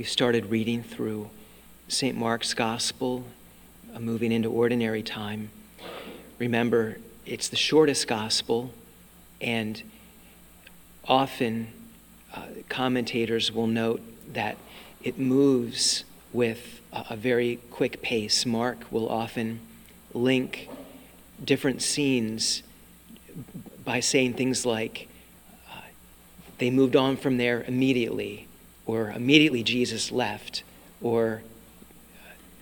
we started reading through St. Mark's Gospel, moving into ordinary time. Remember, it's the shortest Gospel, and often uh, commentators will note that it moves with a, a very quick pace. Mark will often link different scenes by saying things like, uh, they moved on from there immediately, or immediately Jesus left, or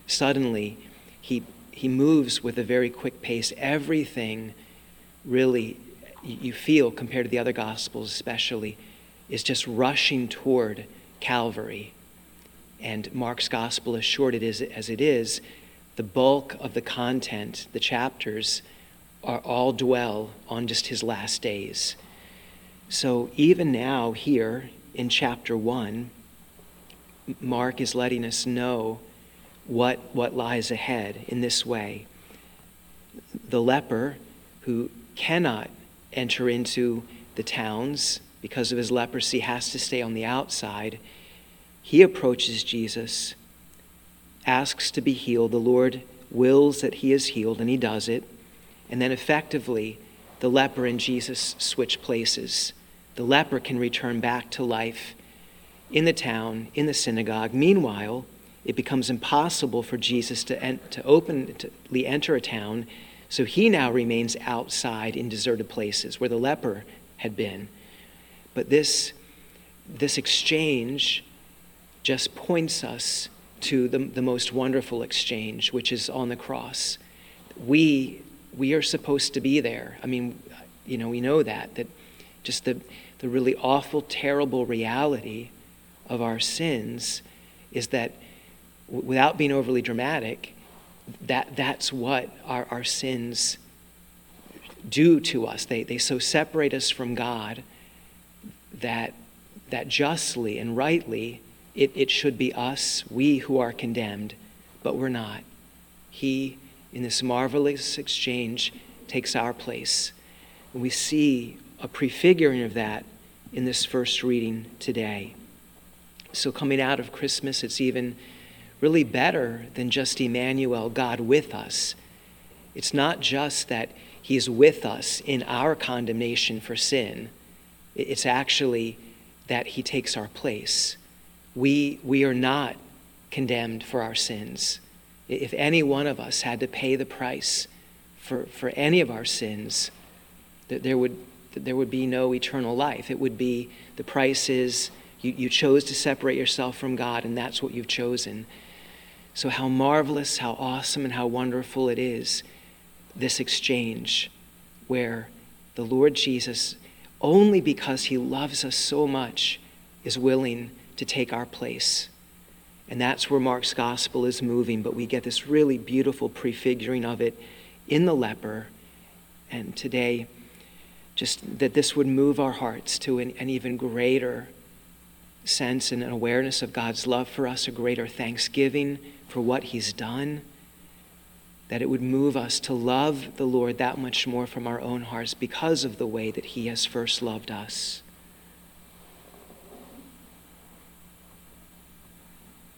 suddenly he, he moves with a very quick pace. Everything really, you feel, compared to the other Gospels especially, is just rushing toward Calvary. And Mark's Gospel, as short it is, as it is, the bulk of the content, the chapters, are all dwell on just his last days. So even now, here in chapter 1, Mark is letting us know what, what lies ahead in this way. The leper who cannot enter into the towns because of his leprosy has to stay on the outside. He approaches Jesus, asks to be healed. The Lord wills that he is healed, and he does it. And then effectively, the leper and Jesus switch places. The leper can return back to life in the town, in the synagogue. Meanwhile, it becomes impossible for Jesus to, en- to openly enter a town, so he now remains outside in deserted places where the leper had been. But this, this exchange just points us to the, the most wonderful exchange, which is on the cross. We we are supposed to be there. I mean, you know, we know that, that just the, the really awful, terrible reality of our sins is that without being overly dramatic, that, that's what our, our sins do to us. They, they so separate us from God that, that justly and rightly it, it should be us, we who are condemned, but we're not. He in this marvelous exchange takes our place. And we see a prefiguring of that in this first reading today. So, coming out of Christmas, it's even really better than just Emmanuel, God with us. It's not just that He's with us in our condemnation for sin, it's actually that He takes our place. We, we are not condemned for our sins. If any one of us had to pay the price for, for any of our sins, there would, there would be no eternal life. It would be the price is you, you chose to separate yourself from God, and that's what you've chosen. So, how marvelous, how awesome, and how wonderful it is this exchange where the Lord Jesus, only because he loves us so much, is willing to take our place. And that's where Mark's gospel is moving, but we get this really beautiful prefiguring of it in the leper. And today, just that this would move our hearts to an, an even greater sense and an awareness of God's love for us, a greater thanksgiving for what He's done. That it would move us to love the Lord that much more from our own hearts because of the way that He has first loved us.